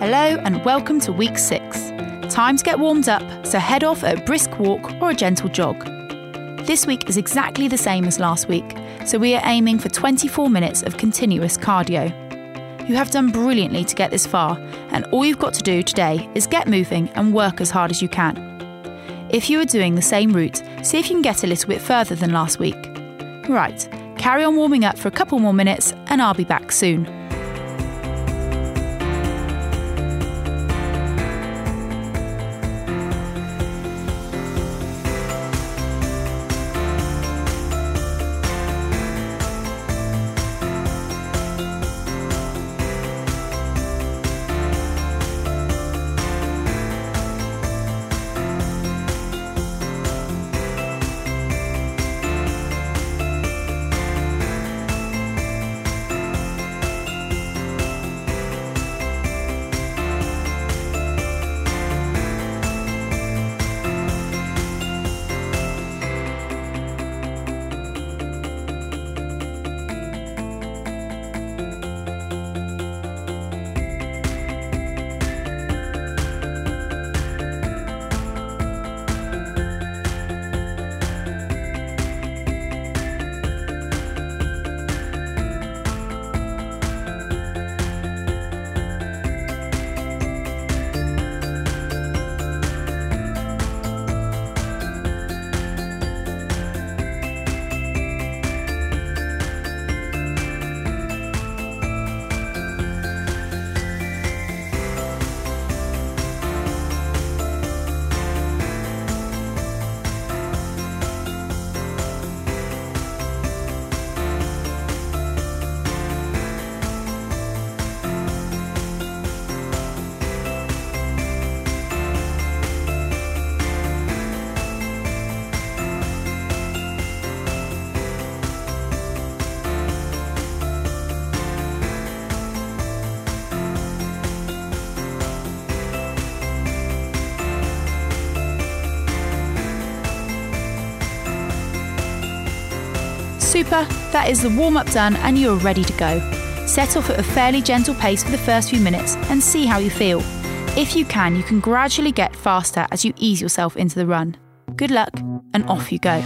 Hello and welcome to week six. Time to get warmed up, so head off at a brisk walk or a gentle jog. This week is exactly the same as last week, so we are aiming for 24 minutes of continuous cardio. You have done brilliantly to get this far, and all you've got to do today is get moving and work as hard as you can. If you are doing the same route, see if you can get a little bit further than last week. Right, carry on warming up for a couple more minutes, and I'll be back soon. Super, that is the warm up done and you are ready to go. Set off at a fairly gentle pace for the first few minutes and see how you feel. If you can, you can gradually get faster as you ease yourself into the run. Good luck, and off you go.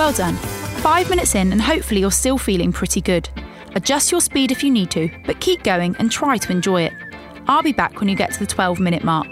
Well done. Five minutes in, and hopefully you're still feeling pretty good. Adjust your speed if you need to, but keep going and try to enjoy it. I'll be back when you get to the 12 minute mark.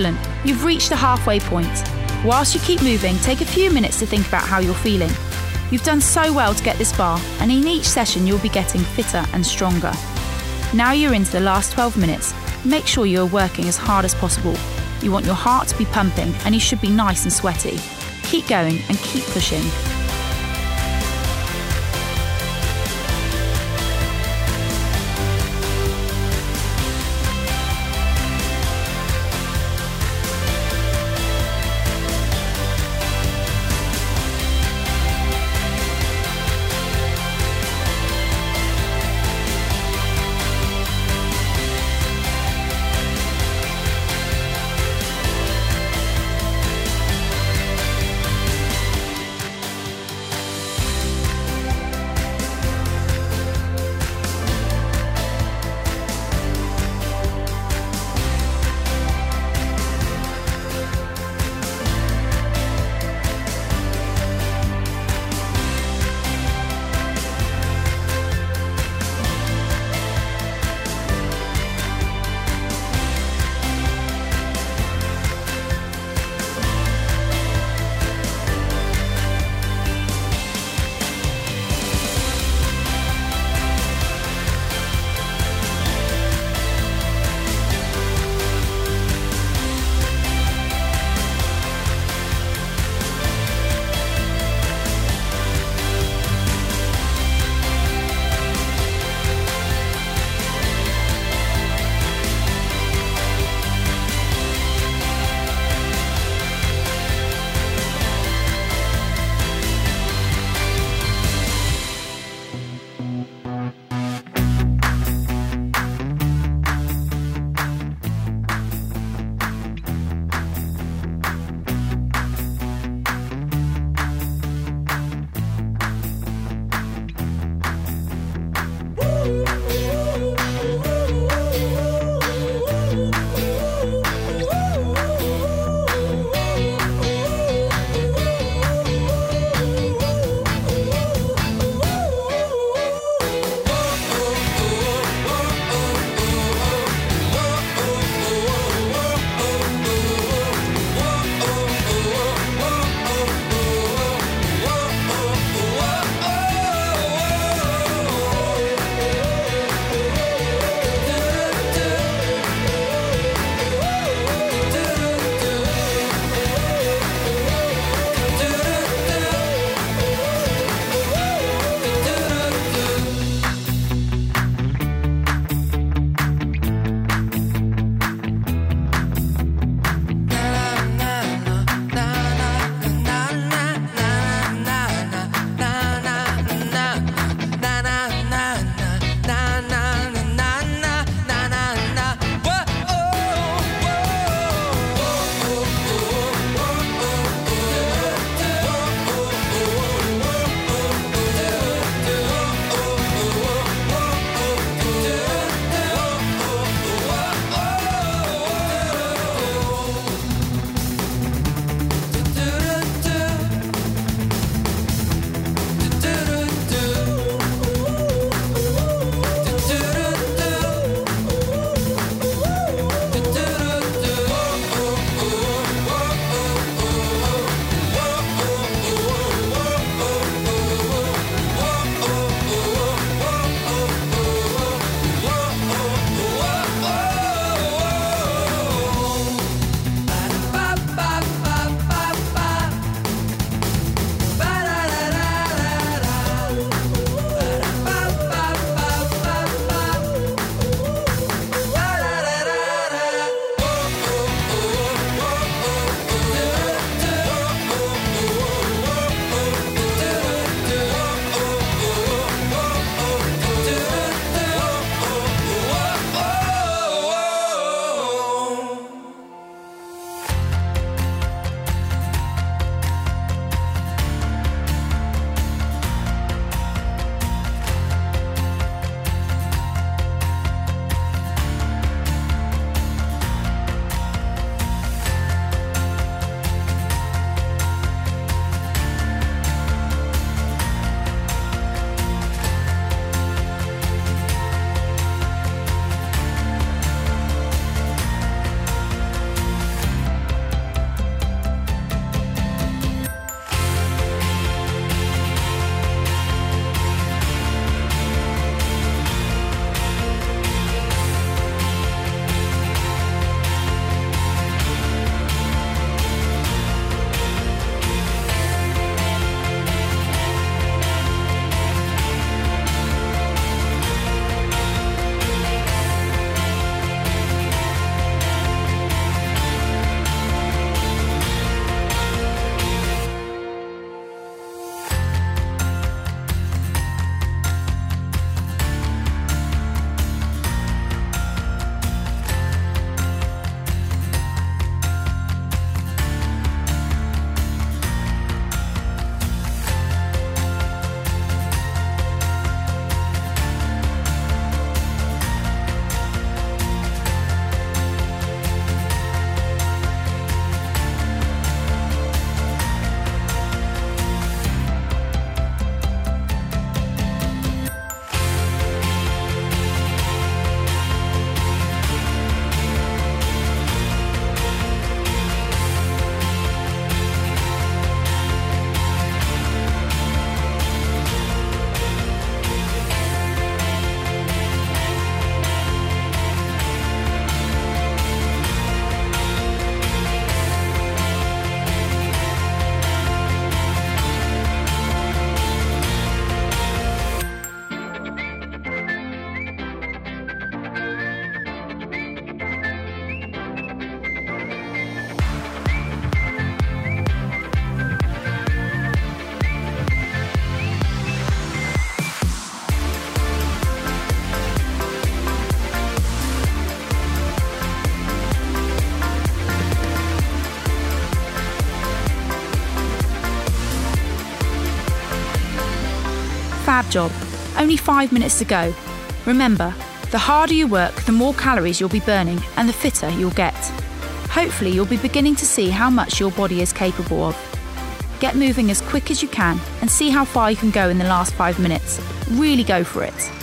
Excellent. You've reached the halfway point. Whilst you keep moving, take a few minutes to think about how you're feeling. You've done so well to get this far, and in each session, you'll be getting fitter and stronger. Now you're into the last 12 minutes, make sure you are working as hard as possible. You want your heart to be pumping, and you should be nice and sweaty. Keep going and keep pushing. Job. Only five minutes to go. Remember, the harder you work, the more calories you'll be burning and the fitter you'll get. Hopefully, you'll be beginning to see how much your body is capable of. Get moving as quick as you can and see how far you can go in the last five minutes. Really go for it.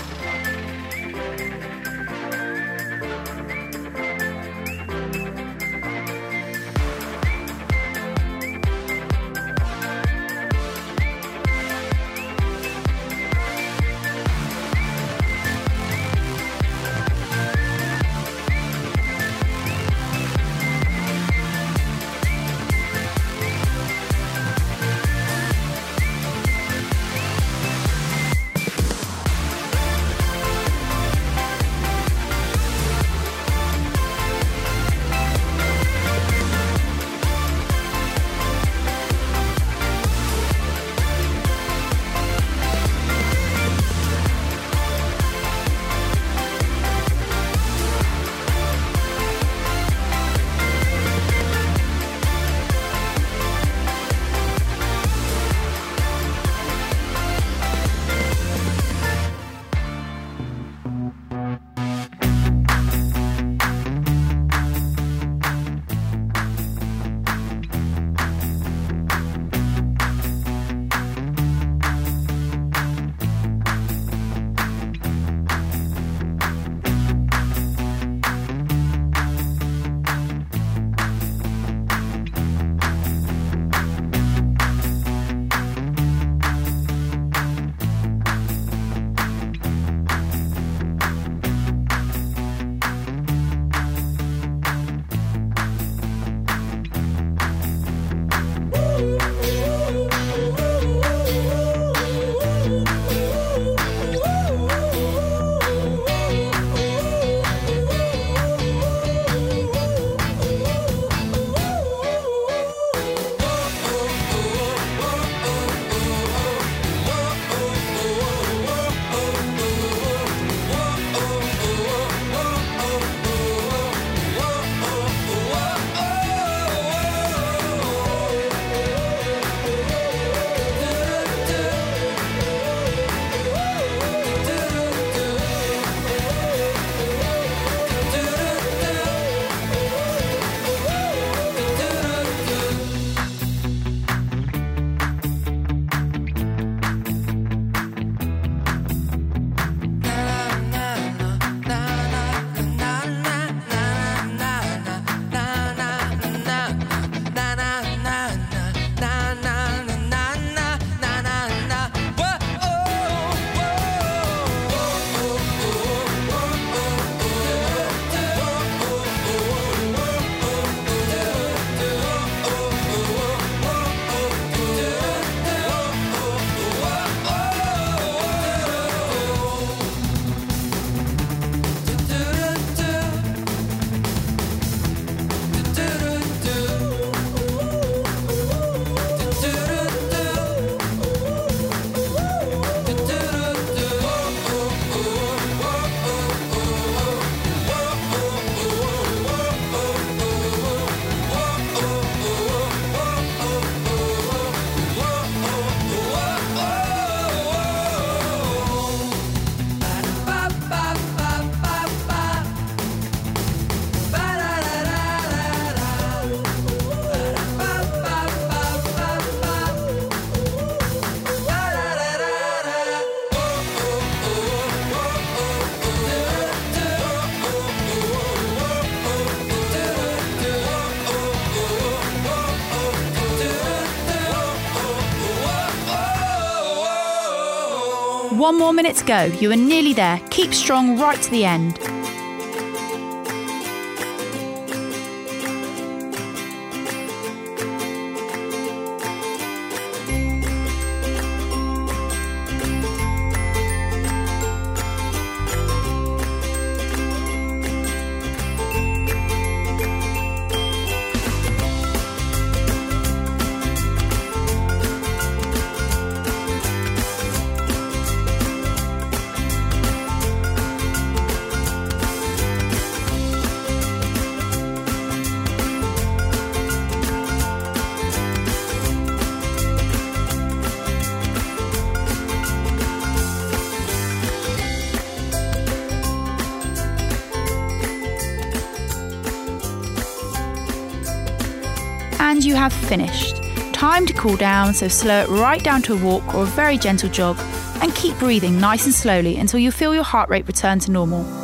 One more minute to go. You are nearly there. Keep strong right to the end. Have finished. Time to cool down, so slow it right down to a walk or a very gentle jog and keep breathing nice and slowly until you feel your heart rate return to normal.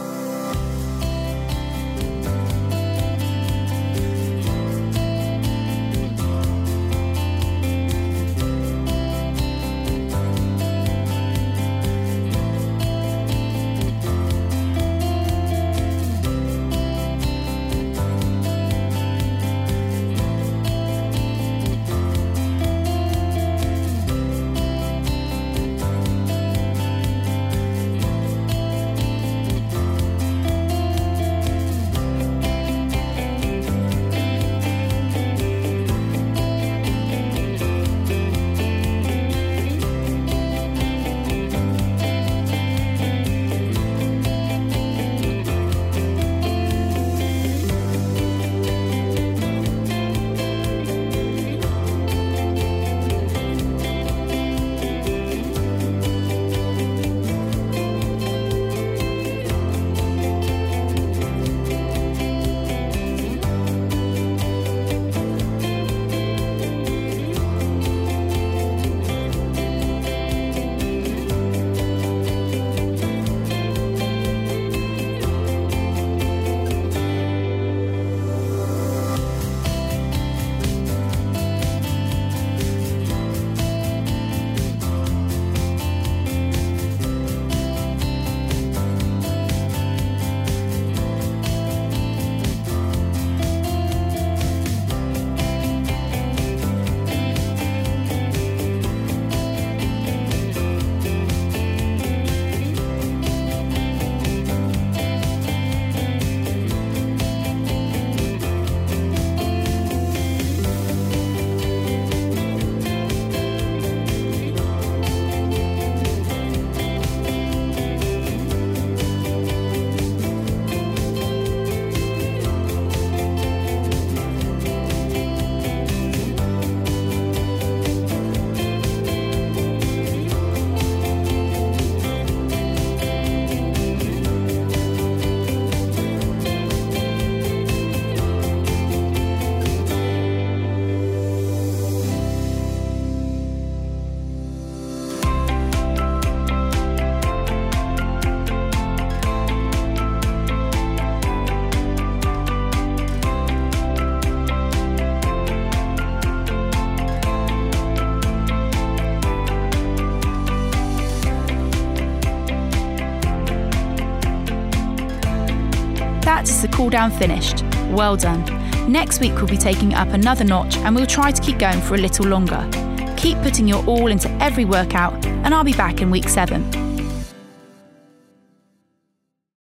Cool down finished. Well done. Next week we'll be taking up another notch and we'll try to keep going for a little longer. Keep putting your all into every workout and I'll be back in week 7.